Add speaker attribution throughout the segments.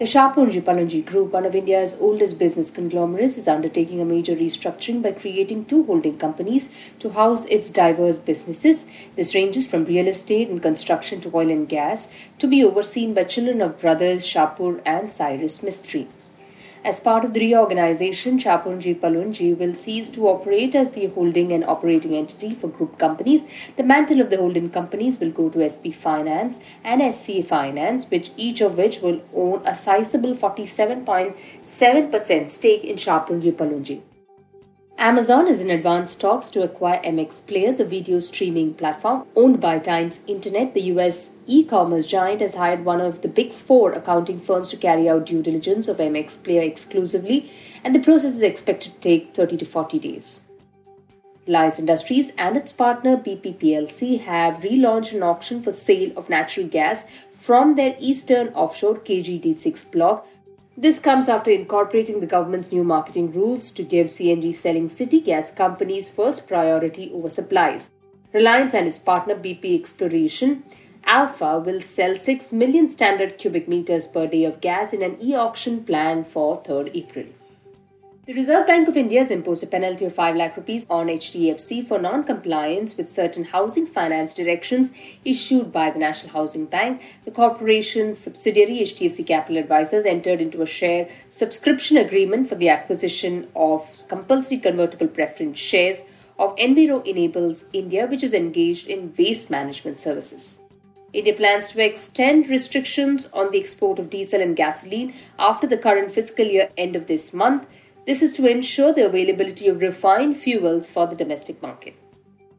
Speaker 1: The Shapoorji Pallonji Group, one of India's oldest business conglomerates, is undertaking a major restructuring by creating two holding companies to house its diverse businesses. This ranges from real estate and construction to oil and gas, to be overseen by children of brothers Shapoor and Cyrus Mistry. As part of the reorganization, Shapoorji Pallonji will cease to operate as the holding and operating entity for group companies. The mantle of the holding companies will go to SP Finance and SCA Finance, which each of which will own a sizable 47.7% stake in Shapoorji Pallonji. Amazon is in advanced talks to acquire MX Player, the video streaming platform owned by Times Internet. The US e commerce giant has hired one of the big four accounting firms to carry out due diligence of MX Player exclusively, and the process is expected to take 30 to 40 days. Reliance Industries and its partner BP plc have relaunched an auction for sale of natural gas from their eastern offshore KG-D6 block this comes after incorporating the government's new marketing rules to give CNG selling city gas companies first priority over supplies. Reliance and its partner BP Exploration Alpha will sell 6 million standard cubic meters per day of gas in an e auction planned for 3rd April. The Reserve Bank of India has imposed a penalty of 5 lakh rupees on HDFC for non-compliance with certain housing finance directions issued by the National Housing Bank. The corporation's subsidiary HDFC Capital Advisors entered into a share subscription agreement for the acquisition of compulsory convertible preference shares of Enviro Enablers India, which is engaged in waste management services. India plans to extend restrictions on the export of diesel and gasoline after the current fiscal year end of this month. This is to ensure the availability of refined fuels for the domestic market.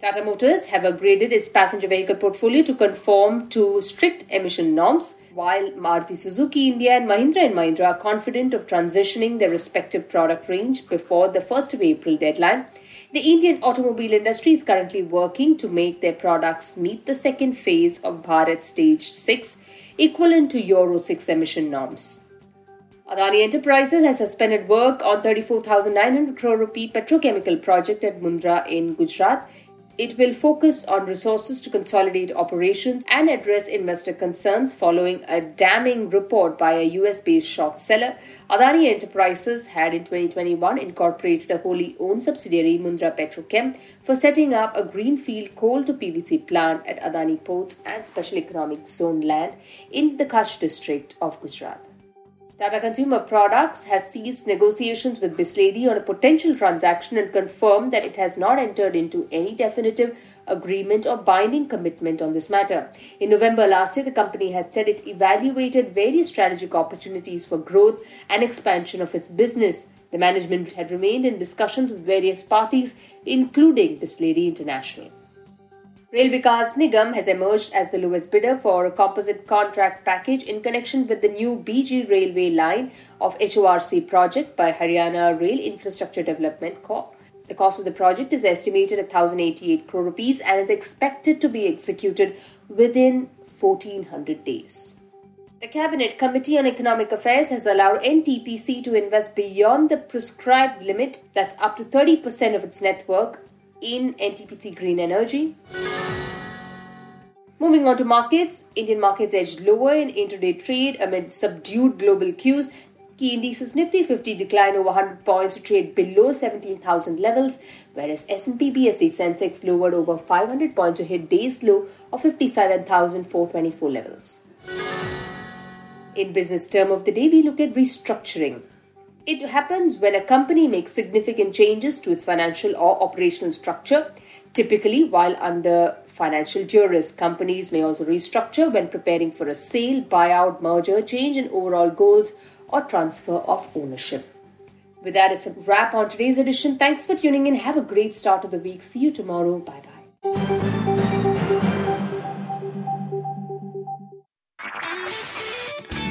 Speaker 1: Tata Motors have upgraded its passenger vehicle portfolio to conform to strict emission norms, while Maruti Suzuki India and Mahindra and Mahindra are confident of transitioning their respective product range before the 1st of April deadline. The Indian automobile industry is currently working to make their products meet the second phase of Bharat Stage 6, equivalent to Euro 6 emission norms. Adani Enterprises has suspended work on 34,900 crore rupee petrochemical project at Mundra in Gujarat. It will focus on resources to consolidate operations and address investor concerns following a damning report by a US based short seller. Adani Enterprises had in 2021 incorporated a wholly owned subsidiary, Mundra Petrochem, for setting up a greenfield coal to PVC plant at Adani Ports and Special Economic Zone land in the Kutch district of Gujarat. Tata Consumer Products has ceased negotiations with Bisleri on a potential transaction and confirmed that it has not entered into any definitive agreement or binding commitment on this matter. In November last year, the company had said it evaluated various strategic opportunities for growth and expansion of its business. The management had remained in discussions with various parties, including Bisleri International. Rail Vikas Nigam has emerged as the lowest bidder for a composite contract package in connection with the new BG railway line of HORC project by Haryana Rail Infrastructure Development Corp. The cost of the project is estimated at 1088 crore rupees and is expected to be executed within 1400 days. The Cabinet Committee on Economic Affairs has allowed NTPC to invest beyond the prescribed limit, that's up to 30% of its net worth, in NTPC Green Energy. Moving on to markets, Indian markets edged lower in intraday trade amid subdued global cues. Key indices Nifty 50 declined over 100 points to trade below 17,000 levels, whereas S&P BSE Sensex lowered over 500 points to hit day's low of 57,424 levels. In business term of the day, we look at restructuring. It happens when a company makes significant changes to its financial or operational structure. Typically, while under financial duress, companies may also restructure when preparing for a sale, buyout, merger, change in overall goals, or transfer of ownership. With that, it's a wrap on today's edition. Thanks for tuning in. Have a great start of the week. See you tomorrow. Bye bye.